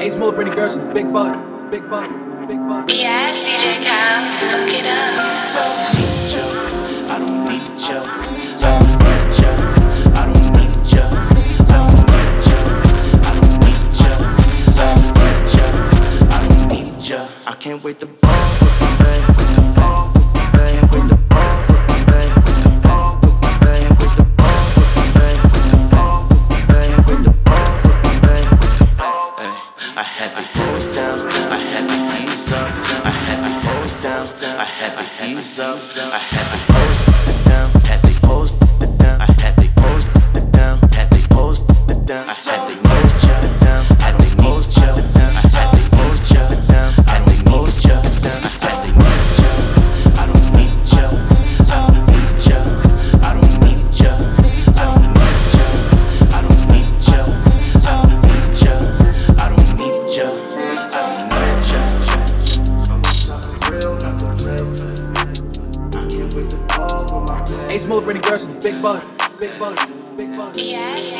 AceMula, pretty girls with big butt, big butt, big butt. Yes, DJ Cows, fuck it up. I don't need you. I don't need you. I don't need you. I don't need you. I don't need you. I don't need you. I don't need you. I can't wait to ball with my babe. Hoes down. I had the ease up. I had hoes down. I had the ease up. I had the hoes down. Smooth Rennie Gerson, big bug, big bug, big bug. Yeah.